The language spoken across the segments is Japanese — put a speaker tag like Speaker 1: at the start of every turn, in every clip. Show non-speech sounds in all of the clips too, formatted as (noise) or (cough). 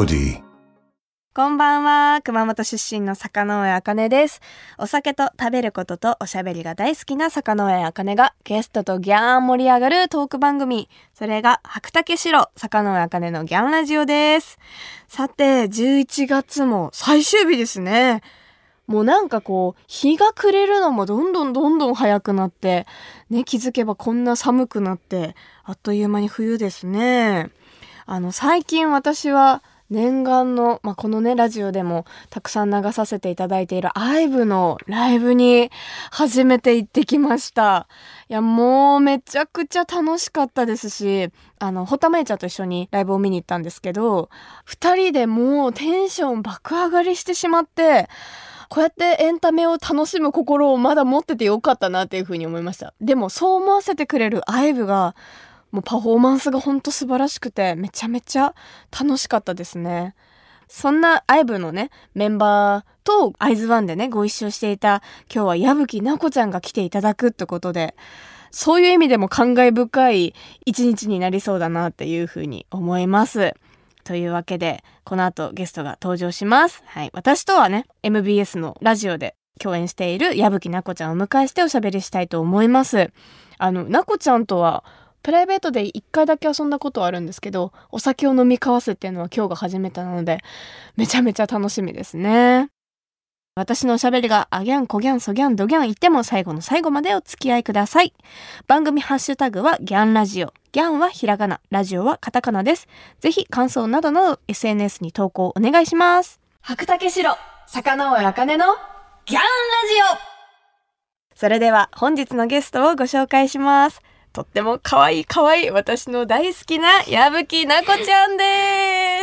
Speaker 1: ODY
Speaker 2: こんばんは。熊本出身の坂上茜です。お酒と食べることとおしゃべりが大好きな坂上茜がゲストとギャーン盛り上がるトーク番組。それが白竹城坂上茜のギャンラジオです。さて11月も最終日ですね。もうなんかこう日が暮れるのもどんどんどんどん早くなってね気づけばこんな寒くなってあっという間に冬ですね。あの最近私は念願の、まあ、このね、ラジオでもたくさん流させていただいている IVE のライブに初めて行ってきました。いや、もうめちゃくちゃ楽しかったですし、あの、ホタメイちゃんと一緒にライブを見に行ったんですけど、二人でもうテンション爆上がりしてしまって、こうやってエンタメを楽しむ心をまだ持っててよかったなっていうふうに思いました。でもそう思わせてくれる IVE が、もうパフォーマンスがほんと素晴らしくてめちゃめちゃ楽しかったですね。そんな IVE のねメンバーとアイズワンでねご一緒していた今日は矢吹奈子ちゃんが来ていただくってことでそういう意味でも感慨深い一日になりそうだなっていうふうに思います。というわけでこの後ゲストが登場します。はい、私とはね MBS のラジオで共演している矢吹奈子ちゃんをお迎えしておしゃべりしたいと思います。あの奈子ちゃんとはプライベートで一回だけ遊んだことはあるんですけど、お酒を飲み交わすっていうのは今日が初めてなので、めちゃめちゃ楽しみですね。私のおしゃべりがあギャン、コギャン、ソギャン、ドギャン言っても最後の最後までお付き合いください。番組ハッシュタグはギャンラジオ。ギャンはひらがな、ラジオはカタカナです。ぜひ感想などなど SNS に投稿お願いします。白竹城、坂上茜のギャンラジオそれでは本日のゲストをご紹介します。とっても可愛い可愛い私の大好きな矢吹奈子ちゃんで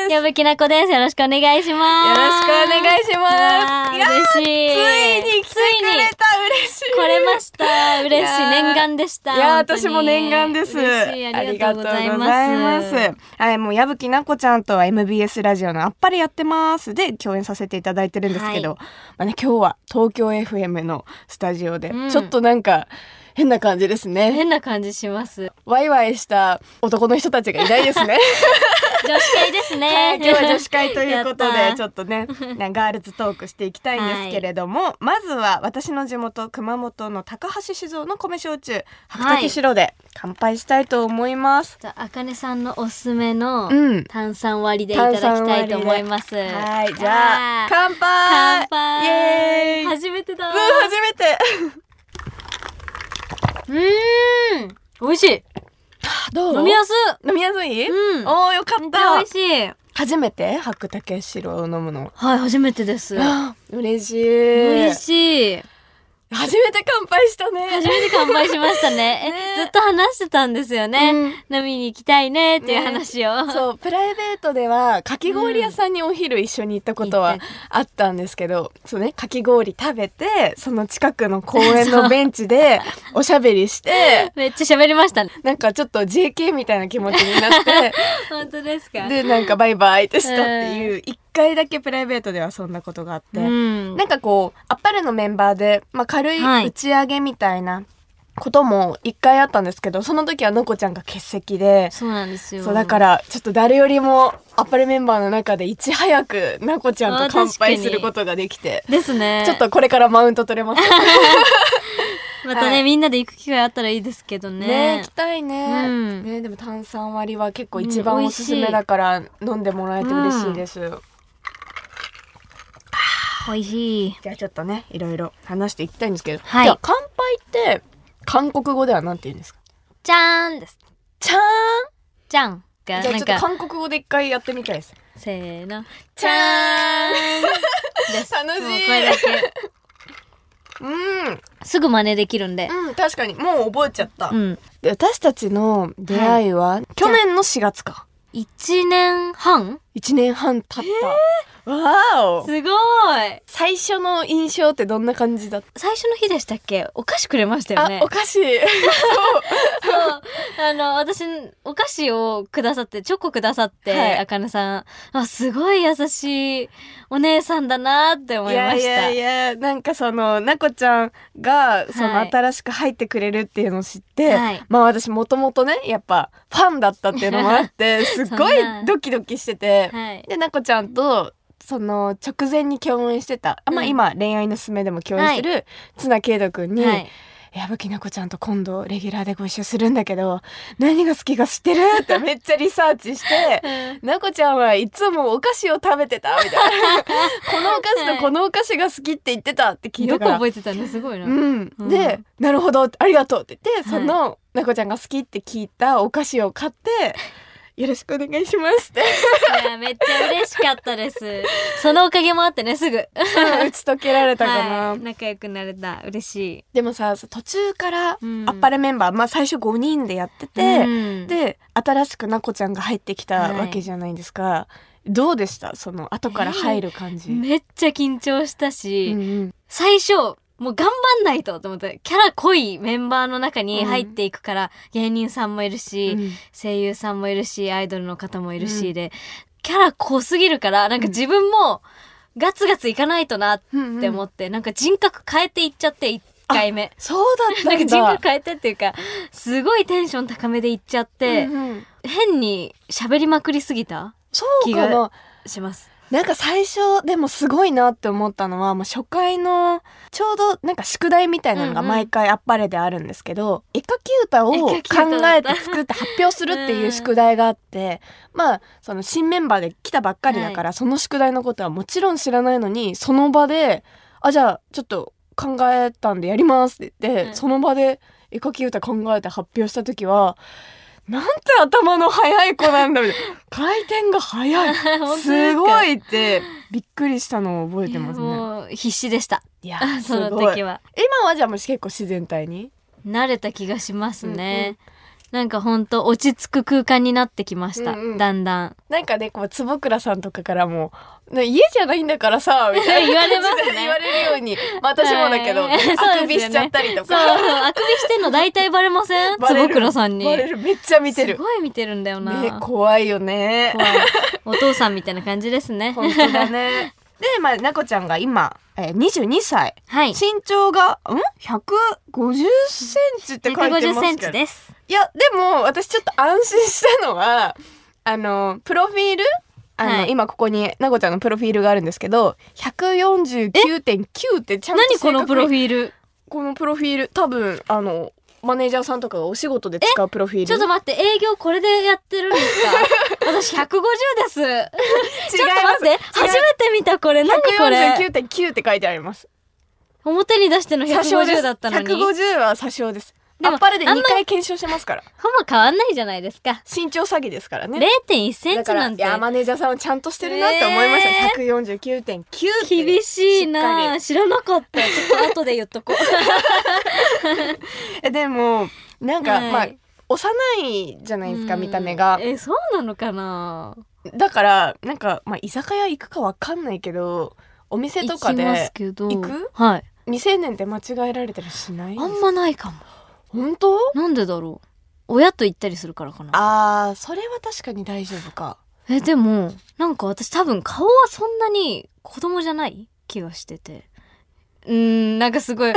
Speaker 2: す。
Speaker 3: 矢吹奈子です。よろしくお願いします。
Speaker 2: よろしくお願いします。
Speaker 3: い
Speaker 2: いやー
Speaker 3: 嬉しい。
Speaker 2: ついに来てくれた嬉しい。
Speaker 3: 来れました。嬉しい。念願でした。
Speaker 2: いや私も念願です。
Speaker 3: 嬉しい。ありがとうございます。
Speaker 2: ありがとうございますはい、もう矢吹奈子ちゃんとは MBS ラジオのあっぱれやってますで共演させていただいてるんですけど、
Speaker 3: はい
Speaker 2: まあね今日は東京 FM のスタジオで、
Speaker 3: うん
Speaker 2: ちょっとなんか変な感じですね。
Speaker 3: 変な感じします。
Speaker 2: ワイワイした男の人たちがいないですね。(laughs)
Speaker 3: 女子会ですね。
Speaker 2: はい、今日は女子会ということでちょっとね (laughs) なガールズトークしていきたいんですけれども、まずは私の地元熊本の高橋酒造の米焼酎白竹白で乾杯したいと思います。
Speaker 3: じゃあ、あかねさんのおすすめの
Speaker 2: うん
Speaker 3: 炭酸割りでいただきたいと思います。
Speaker 2: はい、じゃあ乾杯
Speaker 3: 乾杯
Speaker 2: イエーイ
Speaker 3: 初めてだ
Speaker 2: うん初めて
Speaker 3: うーん。美味しい。
Speaker 2: どう？
Speaker 3: 飲みやす。
Speaker 2: 飲みやすい、
Speaker 3: うん。
Speaker 2: おーよかっ
Speaker 3: めっちゃ美
Speaker 2: た
Speaker 3: 味しい。
Speaker 2: 初めて？白竹白を飲むの。
Speaker 3: はい、初めてです。
Speaker 2: 嬉しい。
Speaker 3: 美味しい。
Speaker 2: 初めて乾杯したね
Speaker 3: 初めて乾杯しましたね。(laughs)
Speaker 2: ね
Speaker 3: えずっと話してたんですよね。
Speaker 2: うん
Speaker 3: 飲みに行きたいねっていう話を。
Speaker 2: そうプライベートではかき氷屋さんにお昼一緒に行ったことはあったんですけど、そうねかき氷食べてその近くの公園のベンチで (laughs) おしゃべりして
Speaker 3: めっちゃ喋りましたね。
Speaker 2: なんかちょっっと JK みたいな気持ちになって (laughs)
Speaker 3: 本当ですか？
Speaker 2: でなんかバイバイってしたっていう一回だけプライベートではそんなことがあって、
Speaker 3: うん。
Speaker 2: なんかこうあっぱれのメンバーで、まあ、軽い
Speaker 3: はい
Speaker 2: 打ち上げみたいなことも一回あったんですけどその時はのこちゃんが欠席で。
Speaker 3: そうなんですよ。
Speaker 2: そうだからちょっと誰よりもあっぱれメンバーの中でいち早くなこちゃんと乾杯することができて
Speaker 3: ですね。
Speaker 2: ちょっとこれからマウント取れます (laughs)
Speaker 3: またね、
Speaker 2: はい
Speaker 3: みんなで行く機会あったらいいですけどね。
Speaker 2: ね行きたいね,、
Speaker 3: うん
Speaker 2: ねでも炭酸割りは結構一
Speaker 3: うん
Speaker 2: 番おすすめだから飲んでもらえて嬉しいです、
Speaker 3: 美味しい。
Speaker 2: じゃあちょっとねいろいろ話していきたいんですけど、
Speaker 3: はい
Speaker 2: じゃあ乾杯って韓国語ではなんて言うんですか？
Speaker 3: じゃーんです。
Speaker 2: ちゃーん？
Speaker 3: じゃんが、
Speaker 2: じゃあちょっと韓国語で一回やってみたいです
Speaker 3: せーの。
Speaker 2: ちゃーん
Speaker 3: です。
Speaker 2: 楽しい
Speaker 3: もうこれだけ。
Speaker 2: うん
Speaker 3: すぐ真似できるんで。
Speaker 2: うん確かにもう覚えちゃった、
Speaker 3: うん。
Speaker 2: で私たちの出会いは、去年の4月か
Speaker 3: 一年半
Speaker 2: 1年半経った、わーお。
Speaker 3: すごい。
Speaker 2: 最初の印象ってどんな感じだった？
Speaker 3: 最初の日でしたっけ？お菓子くれましたよね。
Speaker 2: あお菓子。
Speaker 3: そう。あの私お菓子をくださってチョコくださって、
Speaker 2: はい。
Speaker 3: あかねさん。あすごい優しいお姉さんだなって思いました。
Speaker 2: いやいやいやなんかそのなこちゃんがその
Speaker 3: はい。
Speaker 2: 新しく入ってくれるっていうのを知って、
Speaker 3: はい。
Speaker 2: まあ私もともとねやっぱファンだったっていうのもあって (laughs) すっごいドキドキしててて、
Speaker 3: はい。
Speaker 2: でなこちゃんとその直前に共演してた、あまあ
Speaker 3: うん。
Speaker 2: 今恋愛のすすめでも共演してる綱啓人君に、
Speaker 3: はい。
Speaker 2: 矢吹奈子ちゃんと今度レギュラーでご一緒するんだけど何が好きか知ってる？ってめっちゃリサーチして (laughs) 奈子ちゃんはいつもお菓子を食べてた？みたいな。(laughs) このお菓子とこのお菓子が好きって言ってたって聞い
Speaker 3: よく
Speaker 2: たから。
Speaker 3: 覚えてたねすごいな、
Speaker 2: うん、
Speaker 3: うん。
Speaker 2: で「なるほどありがとう」って言って、
Speaker 3: はい。
Speaker 2: その奈子ちゃんが好きって聞いたお菓子を買って「よろしくお願いします」って。
Speaker 3: いやめっちゃ嬉しかったです。そのおかげもあってねすぐ。
Speaker 2: 打ち解けられたかな。
Speaker 3: はい、仲良くなれた。嬉しい。
Speaker 2: でもさ途中から
Speaker 3: うん。
Speaker 2: あっぱれメンバー、まあ最初5人でやってて、
Speaker 3: うん。
Speaker 2: で新しくなこちゃんが入ってきた
Speaker 3: はい。
Speaker 2: わけじゃないですか、どうでした？その後から入る感じ、
Speaker 3: めっちゃ緊張したし、
Speaker 2: うんうん。
Speaker 3: 最初もう頑張んないとと思ってキャラ濃いメンバーの中に入っていくから、芸人さんもいるし、
Speaker 2: うん。
Speaker 3: 声優さんもいるしアイドルの方もいるし、
Speaker 2: うん。
Speaker 3: でキャラ濃すぎるからなんか自分もガツガツいかないとなっ
Speaker 2: うん
Speaker 3: て思って、なんか人格変えていっちゃって1回目。
Speaker 2: そうだったんだ。(laughs)
Speaker 3: なんか人格変えてっていうかすごいテンション高めでいっちゃって、
Speaker 2: うんうん。
Speaker 3: 変に喋りまくりすぎた？
Speaker 2: そうかな
Speaker 3: します。
Speaker 2: なんか最初でもすごいなって思ったのは、まあ、初回のちょうどなんか宿題みたいなのが
Speaker 3: うんうん。
Speaker 2: 毎回あっぱれであるんですけど、絵描き歌を考えて作って発表するっていう宿題があって、まあその新メンバーで来たばっかりだから、その宿題のことはもちろん知らないのにその場で「あじゃあちょっと考えたんでやります」って言って、
Speaker 3: うん。
Speaker 2: その場で絵描き歌考えて発表した時はなんて頭の速い子なんだみたいな (laughs) 回転が速い (laughs)
Speaker 3: す
Speaker 2: ごいってびっくりしたのを覚えてますね。
Speaker 3: もう必死でした。
Speaker 2: いやす (laughs)
Speaker 3: その時は。
Speaker 2: 今はじゃあもう結構自然体に？
Speaker 3: 慣れた気がしますね。なんかほんと落ち着く空間になってきました。
Speaker 2: うんうん。
Speaker 3: だんだん。
Speaker 2: なんかねこう坪倉さんとかからも「ね家じゃないんだからさ」みたいな
Speaker 3: 言われますね。
Speaker 2: 言われるように、まあ、私もだけど、
Speaker 3: はい。
Speaker 2: あくびしちゃったりと
Speaker 3: そう、
Speaker 2: か
Speaker 3: あくびしてんの大体バレません？坪倉さんに。
Speaker 2: バレる。めっちゃ見てる。
Speaker 3: すごい見てるんだよな。
Speaker 2: ね怖いよね。
Speaker 3: 怖い。お父さんみたいな感じですね。
Speaker 2: 本当だね。(laughs) でまあなこちゃんが今、えー、22歳。
Speaker 3: はい。
Speaker 2: 身長がん？150センチって書いて
Speaker 3: 150セン
Speaker 2: ますけど。
Speaker 3: チです。
Speaker 2: いやでも私ちょっと安心したのはあのプロフィール？あの、
Speaker 3: はい。
Speaker 2: 今ここになごちゃんのプロフィールがあるんですけど149.9ってちゃんと
Speaker 3: 何このプロフ
Speaker 2: ィール？このプロフィール多分あのマネージャーさんとかがお仕事で使うプロフィール。
Speaker 3: ちょっと待って、営業これでやってるんですか？(laughs) 私150です。
Speaker 2: 違い
Speaker 3: ちょっと待って、初めて見たこれ。何これ
Speaker 2: ？149.9って書いてあります。
Speaker 3: 表に出しての
Speaker 2: 詐称です
Speaker 3: 150だったのに。
Speaker 2: 150は詐称です
Speaker 3: でも
Speaker 2: あっぱれで2
Speaker 3: あんま
Speaker 2: 回検証してますから (laughs)
Speaker 3: ほぼ変わんないじゃないですか。
Speaker 2: 身長詐欺ですからね
Speaker 3: 0.1センチなんて。
Speaker 2: いやマネージャーさんはちゃんとしてるなって思いました、
Speaker 3: え
Speaker 2: 149.9って
Speaker 3: 厳しいな知らなかった。ちょっと後で言っとこう。(laughs)
Speaker 2: えでもなんか、
Speaker 3: はい
Speaker 2: まあ幼いじゃないですか見た目が
Speaker 3: うんえ、そうなのかな
Speaker 2: だからなんか、まあ、居酒屋行くかわかんないけどお店とかで。行く？
Speaker 3: はい。
Speaker 2: 未成年って間違えられたりしない
Speaker 3: あんまないかも。
Speaker 2: 本当？
Speaker 3: なんでだろう親と行ったりするからかな。
Speaker 2: あーそれは確かに大丈夫か
Speaker 3: え、でも、なんか私多分顔はそんなに子供じゃない？気がしてて。うーん、なんかすごい、(laughs) あ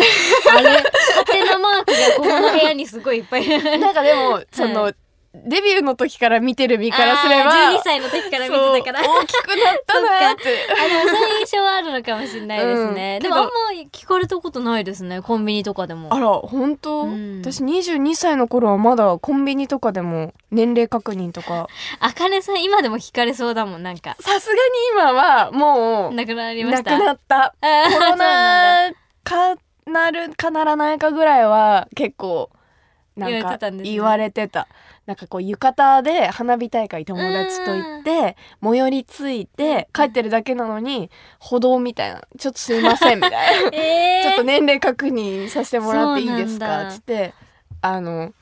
Speaker 3: れ、ハテナマークがここの部屋にすごいいっぱい。
Speaker 2: なんかでもその、デビューの時から見てる身からすれば
Speaker 3: あー12歳の時から見てたから。
Speaker 2: 大きくなったなって
Speaker 3: あ、でもそういう印象はあるのかもしれないですね。
Speaker 2: うん
Speaker 3: でもあんま聞かれたことないですね。コンビニとかでも。
Speaker 2: あら本当、
Speaker 3: うん
Speaker 2: 私22歳の頃はまだコンビニとかでも年齢確認とか
Speaker 3: あかねさん今でも聞かれそうだもん、なんか。
Speaker 2: さすがに今はもう
Speaker 3: なくなりま
Speaker 2: なく
Speaker 3: した？
Speaker 2: なった
Speaker 3: あー
Speaker 2: コロナかなるかならないかぐらいは結構なんか言われてたなんかこう浴衣で花火大会友達と行って最寄りついて帰ってるだけなのに歩道みたいなちょっとすいませんみたいな。(laughs)
Speaker 3: えー、
Speaker 2: ちょっと年齢確認させてもらっていいですか？
Speaker 3: そうなんだ。
Speaker 2: つってあの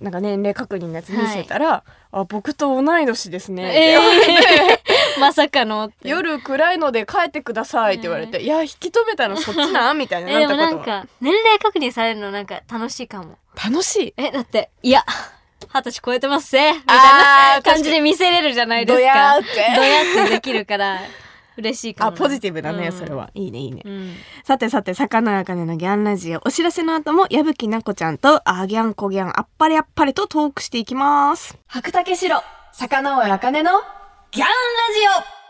Speaker 2: なんか年齢確認のやつ見せたら、あ僕と同い年ですねって言われて、
Speaker 3: えー、まさかの。
Speaker 2: 夜暗いので帰ってくださいって言われて、いや引き止めたのそっちなんみたいな (laughs)
Speaker 3: えでも
Speaker 2: なったことは
Speaker 3: なんか年齢確認されるのなんか楽しいかも。
Speaker 2: 楽しい。
Speaker 3: えだっていや二十歳超えてますぜみたいな感じで見せれるじゃないですか。
Speaker 2: ドヤーって。
Speaker 3: ドヤってできるから嬉しいかも
Speaker 2: あポジティブだね、
Speaker 3: うん。
Speaker 2: それは。いいねいいね。
Speaker 3: うん。
Speaker 2: さてさて、魚あかねのギャンラジオ。お知らせの後も、矢吹なこちゃんと、あギャンコギャン、あっぱれあっぱれとトークしていきます。白竹城、魚尾あかねのギャンラジオ。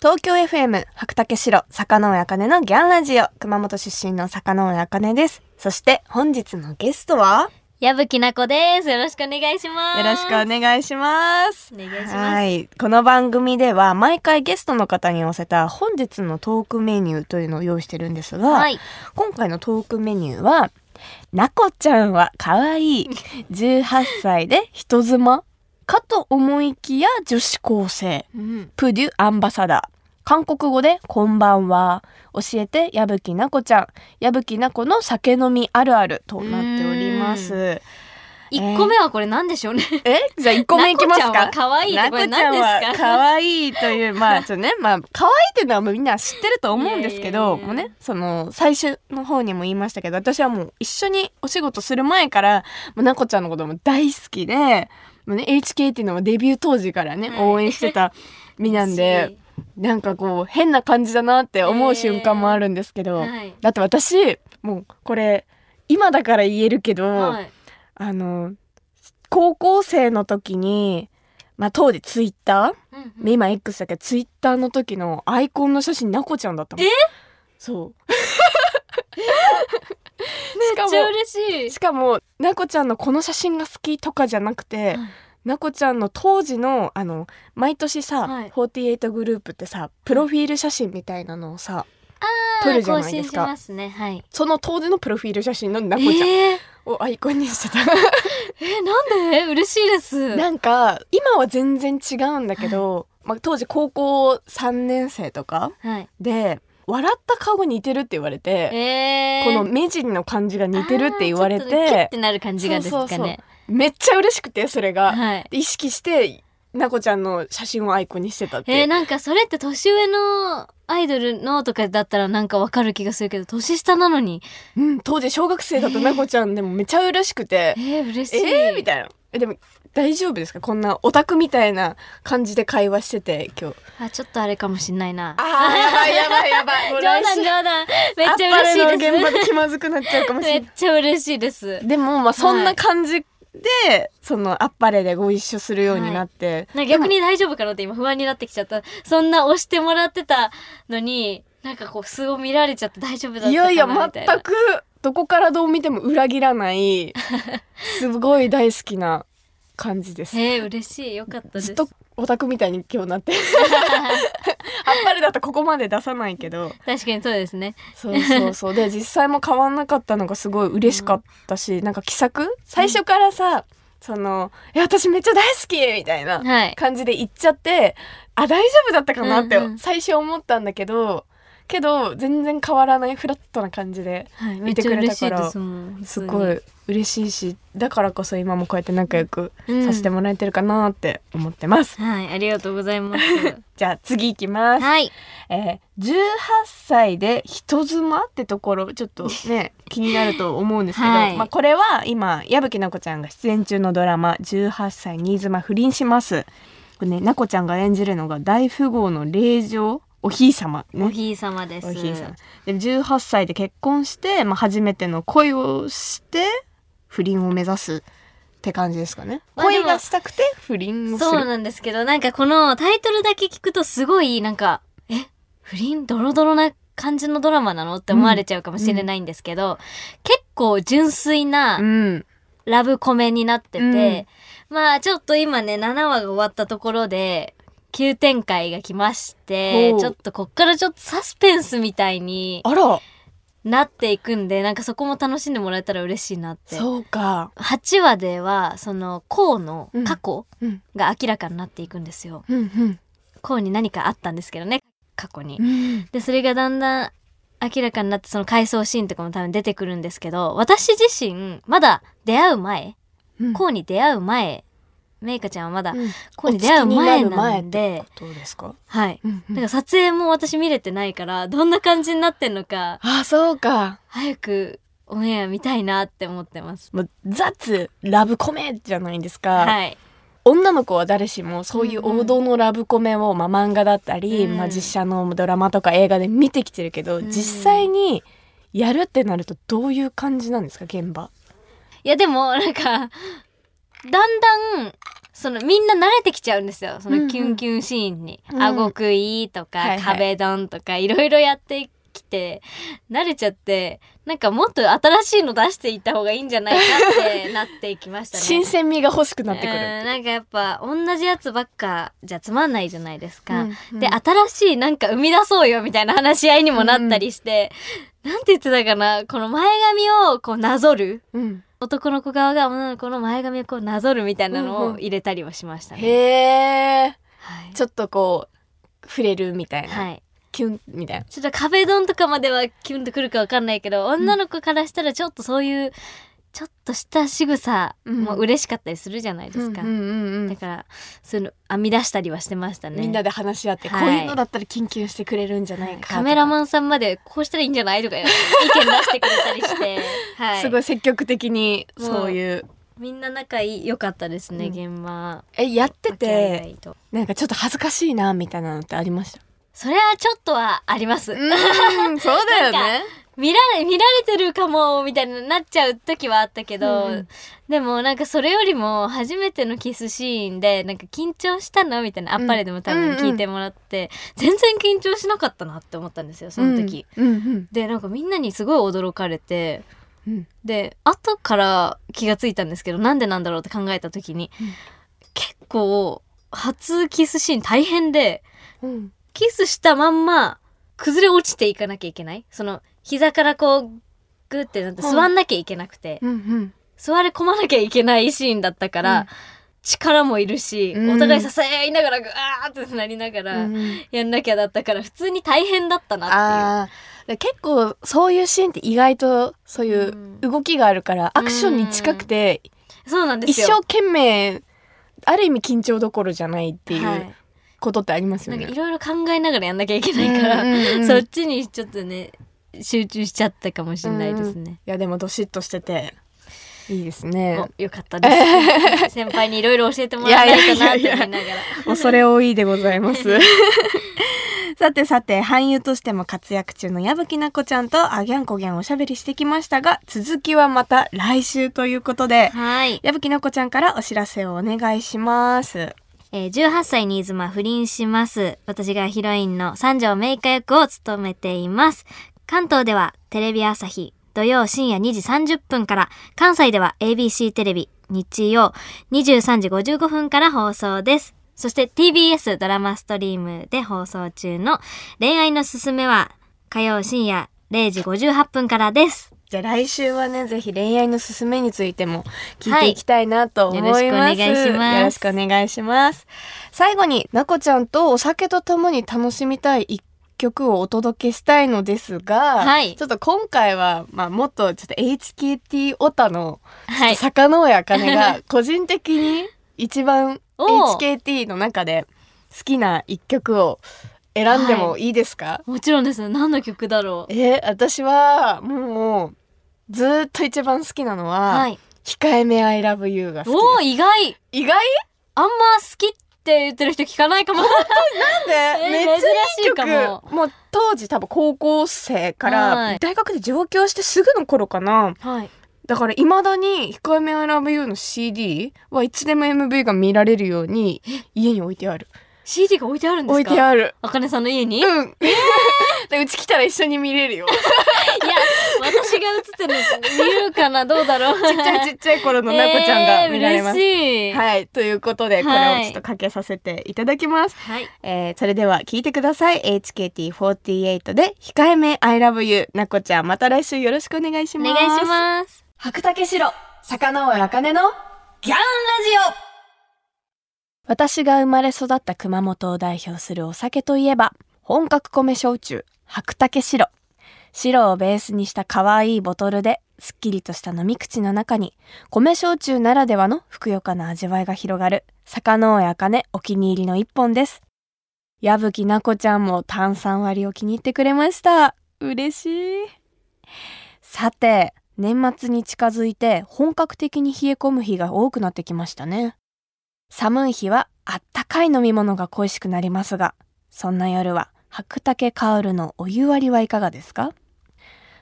Speaker 2: 東京 FM 白竹城坂上茜のギャンラジオ。熊本出身の坂上茜です。そして本日のゲストは？
Speaker 3: 矢吹奈子です。よろしくお願いします。
Speaker 2: よろしくお願いします
Speaker 3: お願いします。
Speaker 2: はい。この番組では毎回ゲストの方に寄せた本日のトークメニューというのを用意してるんですが、
Speaker 3: はい。
Speaker 2: 今回のトークメニューは、なこちゃんは可愛い18歳で人妻かと思いきや女子高生
Speaker 3: うん。
Speaker 2: プデュアンバサダー韓国語でこんばんは。教えて矢吹なこちゃん。矢吹なこの酒飲みあるあるとなっております。
Speaker 3: 一個目はこれ何でしょうね。
Speaker 2: え？じゃあ1個目いきますか。
Speaker 3: 可愛いってこれ
Speaker 2: なこちゃん
Speaker 3: 何ですか？
Speaker 2: は可愛いというまあちょっとねまあ可愛いっていうのはもうみんな知ってると思うんですけどもうねその最初の方にも言いましたけど私はもう一緒にお仕事する前からもうなこちゃんのことも大好きでもうね HK っていうのはデビュー当時からね
Speaker 3: はい。
Speaker 2: 応援してた身なんで (laughs) なんかこう変な感じだなって思う瞬間もあるんですけど、
Speaker 3: はい。
Speaker 2: だって私もうこれ今だから言えるけど、
Speaker 3: はい。
Speaker 2: あの高校生の時に、まあ、当時ツイッター？
Speaker 3: うんうん
Speaker 2: 今 X だけどツイッターの時のアイコンの写真なこちゃんだったもん
Speaker 3: え？
Speaker 2: そうしか (laughs)
Speaker 3: めっちゃ
Speaker 2: も
Speaker 3: 嬉しい。
Speaker 2: しかもなこちゃんのこの写真が好きとかじゃなくて、
Speaker 3: はい
Speaker 2: なこちゃんの当時のあの毎年さ、
Speaker 3: はい
Speaker 2: 48グループってさプロフィール写真みたいなのをさ撮るじゃないですか
Speaker 3: ますね。はい。
Speaker 2: その当時のプロフィール写真のなこちゃん
Speaker 3: えー、
Speaker 2: をアイコンにしてた、(laughs)
Speaker 3: えなんで？嬉しいです。
Speaker 2: なんか今は全然違うんだけど、まあ、当時高校3年生とか
Speaker 3: はい。
Speaker 2: で笑った顔が似てるって言われて、
Speaker 3: えー、
Speaker 2: この目尻の感じが似てるって言われ
Speaker 3: あーちょっとねキュッ
Speaker 2: て
Speaker 3: てなる感じがですかね。
Speaker 2: めっちゃ嬉しくてそれが、
Speaker 3: はい。
Speaker 2: で意識してなこちゃんの写真をアイコンにしてたって、
Speaker 3: えー、なんかそれって年上のアイドルのとかだったらなんかわかる気がするけど年下なのに。
Speaker 2: うん、当時小学生だとなこちゃんでもめっちゃ嬉しくて。
Speaker 3: えー、嬉しい。
Speaker 2: えー、みたいな。えでも大丈夫ですか？こんなオタクみたいな感じで会話してて今日。
Speaker 3: あちょっとあれかもしんないな。
Speaker 2: あーやばいやばいやばい。(laughs)
Speaker 3: 冗談冗談。めっちゃ嬉しい
Speaker 2: 現場
Speaker 3: で
Speaker 2: で気まずくなっちゃうかも
Speaker 3: す
Speaker 2: しれ (laughs)
Speaker 3: め
Speaker 2: な
Speaker 3: っちゃ嬉しいです。
Speaker 2: いでもまあそんな感じで、そのあっぱれでご一緒するようになって、
Speaker 3: なんか逆に大丈夫かなって今不安になってきちゃった。そんな押してもらってたのになんかこう素を見られちゃって大丈夫だった
Speaker 2: いやいや全くどこからどう見ても裏切らない (laughs) すごい大好きな感じです。
Speaker 3: えー、嬉しい。よかったです。
Speaker 2: ずっとオタクみたいに今日なって。(laughs) あっぱれだとここまで出さないけど。
Speaker 3: 確かにそうですね。
Speaker 2: そうそうそう。で実際も変わんなかったのがすごい嬉しかったし、なんか気さく？最初からさ、その「いや私めっちゃ大好き!」みたいな
Speaker 3: はい。
Speaker 2: 感じで言っちゃってあ大丈夫だったかな？って
Speaker 3: うんうん。
Speaker 2: 最初思ったんだけど、けど全然変わらないフラットな感じで見てくれたから
Speaker 3: す
Speaker 2: ごい嬉しいしだからこそ今もこうやって仲良く
Speaker 3: うん。
Speaker 2: させてもらえてるかなって思ってます、
Speaker 3: はいありがとうございます。(laughs)
Speaker 2: じゃあ次行きます、
Speaker 3: はい。
Speaker 2: えー18歳で人妻ってところちょっとね気になると思うんですけど、
Speaker 3: はい。
Speaker 2: まあ、これは今矢吹奈子ちゃんが出演中のドラマ「18歳新妻不倫します」これね奈子ちゃんが演じるのが大富豪の令嬢おひい様ね。
Speaker 3: おひい様です。
Speaker 2: おひいさんで18歳で結婚して、まあ、初めての恋をして不倫を目指すって感じですかね、恋がしたくて不倫をする。
Speaker 3: そうなんですけどなんかこのタイトルだけ聞くとすごいなんかえ不倫ドロドロな感じのドラマなのって思われちゃうかもしれないんですけど、結構純粋な
Speaker 2: うん。
Speaker 3: ラブコメになってて、
Speaker 2: うん。
Speaker 3: まあちょっと今ね7話が終わったところで急展開が来ましてちょっとこっからちょっとサスペンスみたいに
Speaker 2: あら。
Speaker 3: なっていくんでなんかそこも楽しんでもらえたら嬉しいなって。
Speaker 2: そうか。
Speaker 3: 8話ではそのコウの過去
Speaker 2: うん。
Speaker 3: が明らかになっていくんですよ。
Speaker 2: うんうん。
Speaker 3: コウに何かあったんですけどね過去に。
Speaker 2: う。ん。
Speaker 3: でそれがだんだん明らかになってその回想シーンとかも多分出てくるんですけど私自身まだ出会う前
Speaker 2: うん。
Speaker 3: コウに出会う前メイカちゃんはまだ
Speaker 2: うん。
Speaker 3: コウに出会う前な
Speaker 2: る
Speaker 3: んで。
Speaker 2: ってことですか、
Speaker 3: はい。
Speaker 2: うんうん。
Speaker 3: だから撮影も私見れてないからどんな感じになってんのか
Speaker 2: あそうか。
Speaker 3: 早くオンエア見たいなって思ってます。
Speaker 2: もう雑ラブコメじゃないですか、
Speaker 3: はい。
Speaker 2: 女の子は誰しもそういう王道のラブコメを、まあ、漫画だったり、
Speaker 3: うん。
Speaker 2: まあ、実写のドラマとか映画で見てきてるけど、
Speaker 3: うん。
Speaker 2: 実際にやるってなるとどういう感じなんですか現場？
Speaker 3: いやでもなんかだんだんそのみんな慣れてきちゃうんですよ。そ
Speaker 2: うんうん。
Speaker 3: のキュンキュンシーンに、
Speaker 2: うん。
Speaker 3: 顎食いとか、
Speaker 2: はいはい。
Speaker 3: 壁ドンとかいろいろやってきて慣れちゃってなんかもっと新しいの出していった方がいいんじゃないかってなっていきましたね。(laughs)
Speaker 2: 新鮮味が欲しくなってくる。
Speaker 3: う。んなんかやっぱ同じやつばっかじゃつまんないじゃないですか、
Speaker 2: うんうん。
Speaker 3: で新しいなんか生み出そうよみたいな話し合いにもなったりして、なんて言ってたかなこの前髪をこうなぞる
Speaker 2: うん
Speaker 3: 男の子側が女の子の前髪をこうなぞるみたいなの
Speaker 2: うんうん
Speaker 3: を入れたりはしましたね。
Speaker 2: へえ。
Speaker 3: はい
Speaker 2: ちょっとこう、触れるみたいな。
Speaker 3: はい
Speaker 2: キュンみたいな。
Speaker 3: ちょっと壁ドンとかまではキュンとくるかわかんないけど、女の子からしたらちょっとそういうちょっとした仕草も嬉しかったりするじゃないですか。
Speaker 2: うんうんうんうん。
Speaker 3: だからそういうの編み出したりはしてましたね。
Speaker 2: みんなで話し合って、
Speaker 3: はい。
Speaker 2: こういうのだったら緊急してくれるんじゃないか
Speaker 3: カメラマンさんまでこうしたらいいんじゃないとか意見出してくれたりして、(laughs) はい、
Speaker 2: すごい積極的にそういう。
Speaker 3: みんな仲良かったですね、
Speaker 2: うん。
Speaker 3: 現場。
Speaker 2: えやっててなんかちょっと恥ずかしいなみたいなのってありました？
Speaker 3: それはちょっとはあります、
Speaker 2: うんそうだよね
Speaker 3: 見られ見られてるかもみたいになっちゃう時はあったけど、
Speaker 2: うん
Speaker 3: でもなんかそれよりも初めてのキスシーンでなんか緊張したの？みたいな、あっぱれでも多分聞いてもらって、全然緊張しなかったなって思ったんですよその時、
Speaker 2: うんうん。
Speaker 3: でなんかみんなにすごい驚かれて
Speaker 2: うん。
Speaker 3: で後から気がついたんですけどなんでなんだろうって考えた時に、
Speaker 2: うん。
Speaker 3: 結構初キスシーン大変で
Speaker 2: うん。
Speaker 3: キスしたまんま崩れ落ちていかなきゃいけない？その膝からこうグってなって
Speaker 2: はい。
Speaker 3: 座んなきゃいけなくて、
Speaker 2: うんうん。
Speaker 3: 座り込まなきゃいけないシーンだったから、
Speaker 2: うん。
Speaker 3: 力もいるし、
Speaker 2: うん。
Speaker 3: お互い支え合いながらグワーってなりながらやんなきゃだったから普通に大変だったなっ
Speaker 2: あー。で結構そういうシーンって意外とそういう動きがあるからアクションに近くて
Speaker 3: ていうそうなんです
Speaker 2: 一
Speaker 3: よ
Speaker 2: 生懸命ある意味緊張どころじゃないってい
Speaker 3: はい。う
Speaker 2: ことってありますよね。
Speaker 3: いろいろ考えながらやんなきゃいけないから、そっちにちょっとね集中しちゃったかもしれないですね。
Speaker 2: いやでもどしっとしてていいですね。
Speaker 3: およかったです。(laughs) 先輩にいろいろ教えてもらわないとなって思いながら。
Speaker 2: 恐れ多いでございます。(laughs) さてさて、俳優としても活躍中の矢吹奈子ちゃんとあぎゃんこぎゃんおしゃべりしてきましたが、続きはまた来週ということで、
Speaker 3: はい。
Speaker 2: 矢吹奈子ちゃんからお知らせをお願いします。
Speaker 3: えー18歳に妻不倫します。私がヒロインの三条メイカ役を務めています。関東ではテレビ朝日土曜深夜2時30分から、関西では ABC テレビ日曜23時55分から放送です。そして TBS ドラマストリームで放送中の恋愛のすすめは火曜深夜0時58分からです。
Speaker 2: じゃあ来週はね、ぜひ恋愛のすすめについても聞いていきたいなと思います。
Speaker 3: はいよろしくお願いします
Speaker 2: よろしくお願いします。最後に、なこちゃんとお酒とともに楽しみたい一曲をお届けしたいのですが、
Speaker 3: はい
Speaker 2: ちょっと今回は、まあ、もっとちょっと HKT オタの、
Speaker 3: はい。
Speaker 2: 坂上茜が (laughs) 個人的に一番 HKT の中で好きな一曲を選んでもいいですか、
Speaker 3: もちろんです。何の曲だろう？
Speaker 2: えー私はもうずーっと一番好きなのは、
Speaker 3: はい。
Speaker 2: 控えめ I love you が好きです
Speaker 3: 意外
Speaker 2: 意外？
Speaker 3: あんま好きって言ってる人聞かないかも。
Speaker 2: なん (laughs)
Speaker 3: えー
Speaker 2: でめっちゃいい
Speaker 3: 珍しいか
Speaker 2: 曲。
Speaker 3: も
Speaker 2: もう当時多分高校生か
Speaker 3: はい。
Speaker 2: ら大学で上京してすぐの頃かな。
Speaker 3: はい。
Speaker 2: だから未だに控えめ I love you の CD はいつでも MV が見られるように家に置いてある。
Speaker 3: CD が置いてあるんですか？
Speaker 2: 置いてある。
Speaker 3: あかねさんの家に、
Speaker 2: うん。(laughs) でうち来たら一緒に見れるよ (laughs)
Speaker 3: 私が映ってるの見るかなどうだろう。(laughs)
Speaker 2: ちっちゃいちっちゃい頃のなこちゃんが見られます、
Speaker 3: えー、嬉しい。い。
Speaker 2: はい。ということでこれをちょっとかけさせていただきます。
Speaker 3: はい。
Speaker 2: えーそれでは聞いてください。HKT48 で控えめ I love you なこちゃん。また来週よろしくお願いします。
Speaker 3: お願いします。
Speaker 2: 白竹城坂上茜のギャンラジオ。私が生まれ育った熊本を代表するお酒といえば本格米焼酎白竹白白をベースにした可愛いボトルですっきりとした飲み口の中に米焼酎ならではのふくよかな味わいが広がる坂上茜お気に入りの一本です。矢吹奈子ちゃんも炭酸割りを気に入ってくれました。嬉しい。さて年末に近づいて本格的に冷え込む日が多くなってきましたね。寒い日はあったかい飲み物が恋しくなりますがそんな夜は白竹香るのお湯割りはいかがですか？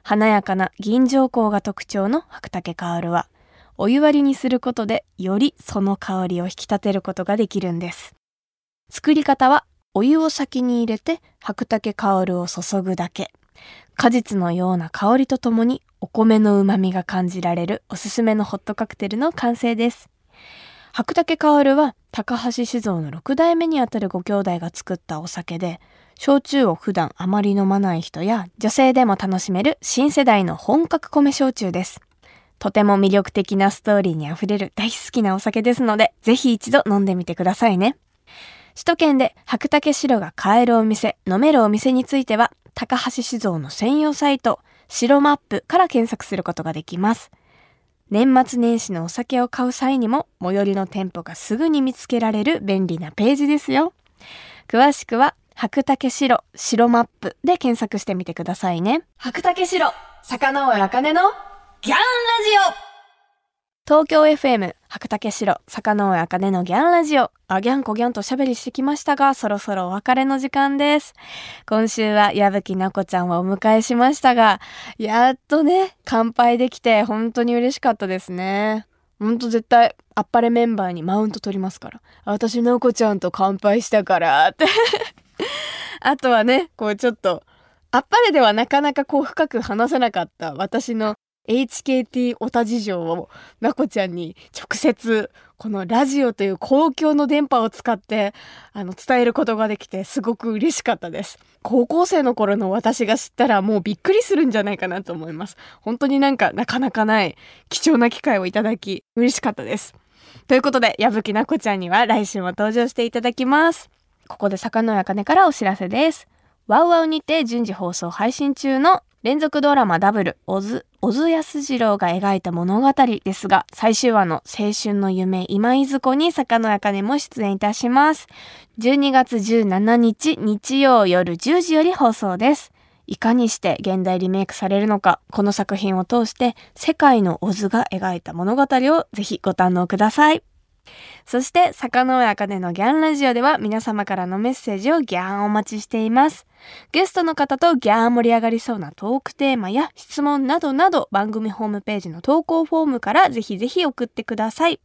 Speaker 2: 華やかな銀条香が特徴の白竹香はお湯割りにすることでよりその香りを引き立てることができるんです。作り方はお湯を先に入れて白竹香を注ぐだけ。果実のような香りとともにお米の旨味が感じられるおすすめのホットカクテルの完成です。白竹薫は高橋酒造の6代目にあたるご兄弟が作ったお酒で、焼酎を普段あまり飲まない人や女性でも楽しめる新世代の本格米焼酎です。とても魅力的なストーリーにあふれる大好きなお酒ですので、ぜひ一度飲んでみてくださいね。首都圏で白竹白が買えるお店、飲めるお店については、高橋酒造の専用サイト、白マップから検索することができます。年末年始のお酒を買う際にも、最寄りの店舗がすぐに見つけられる便利なページですよ。詳しくは、白竹白、白マップで検索してみてくださいね。白竹白、坂上茜のギャンラジオ東京 FM 白竹城坂上茜のギャンラジオ。あギャンコギャンと喋りしてきましたがそろそろお別れの時間です。今週は矢吹奈子ちゃんをお迎えしましたがやっとね乾杯できて本当に嬉しかったですね。ほんと絶対あっぱれメンバーにマウント取りますから。私奈子ちゃんと乾杯したからって。(laughs) あとはねこうちょっとあっぱれではなかなかこう深く話せなかった私の HKT オタ事情をなこちゃんに直接このラジオという公共の電波を使ってあの伝えることができてすごく嬉しかったです。高校生の頃の私が知ったらもうびっくりするんじゃないかなと思います。本当になんかなかなかない貴重な機会をいただき嬉しかったです。ということで矢吹なこちゃんには来週も登場していただきます。ここで坂野茜からお知らせです。ワウワウにて順次放送配信中の連続ドラマダブル、小津、小津安二郎が描いた物語ですが、最終話の青春の夢今井津子に坂野茜も出演いたします。12月17日日曜夜10時より放送です。いかにして現代リメイクされるのか、この作品を通して世界の小津が描いた物語をぜひご堪能ください。そして、坂上茜のギャンラジオでは皆様からのメッセージをギャンお待ちしています。ゲストの方とギャー盛り上がりそうなトークテーマや質問などなど番組ホームページの投稿フォームからぜひぜひ送ってください。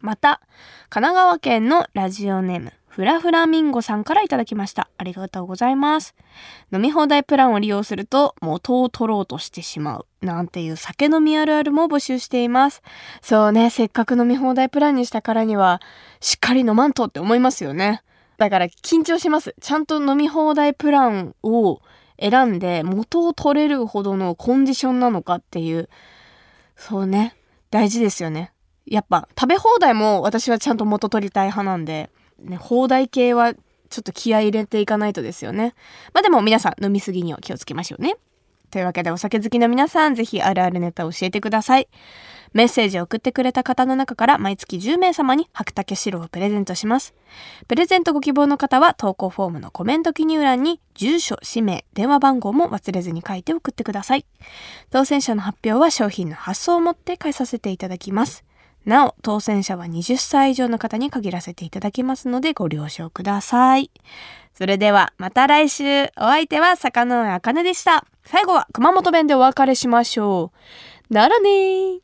Speaker 2: また、神奈川県のラジオネーム、フラフラミンゴさんからいただきました。ありがとうございます。飲み放題プランを利用すると元を取ろうとしてしまう。なんていう酒飲みあるあるも募集しています。そうね、せっかく飲み放題プランにしたからには、しっかり飲まんとって思いますよね。だから緊張します。ちゃんと飲み放題プランを選んで元を取れるほどのコンディションなのかっていう。そうね。大事ですよね。やっぱ食べ放題も私はちゃんと元取りたい派なんで、ね、放題系はちょっと気合入れていかないとですよね。まあでも皆さん飲みすぎには気をつけましょうね。というわけでお酒好きの皆さんぜひあるあるネタを教えてください。メッセージを送ってくれた方の中から毎月10名様に白竹白をプレゼントします。プレゼントご希望の方は投稿フォームのコメント記入欄に住所、氏名、電話番号も忘れずに書いて送ってください。当選者の発表は商品の発送をもって返させていただきます。なお、当選者は20歳以上の方に限らせていただきますのでご了承ください。それではまた来週。お相手は坂上茜でした。最後は熊本弁でお別れしましょう。ならねー。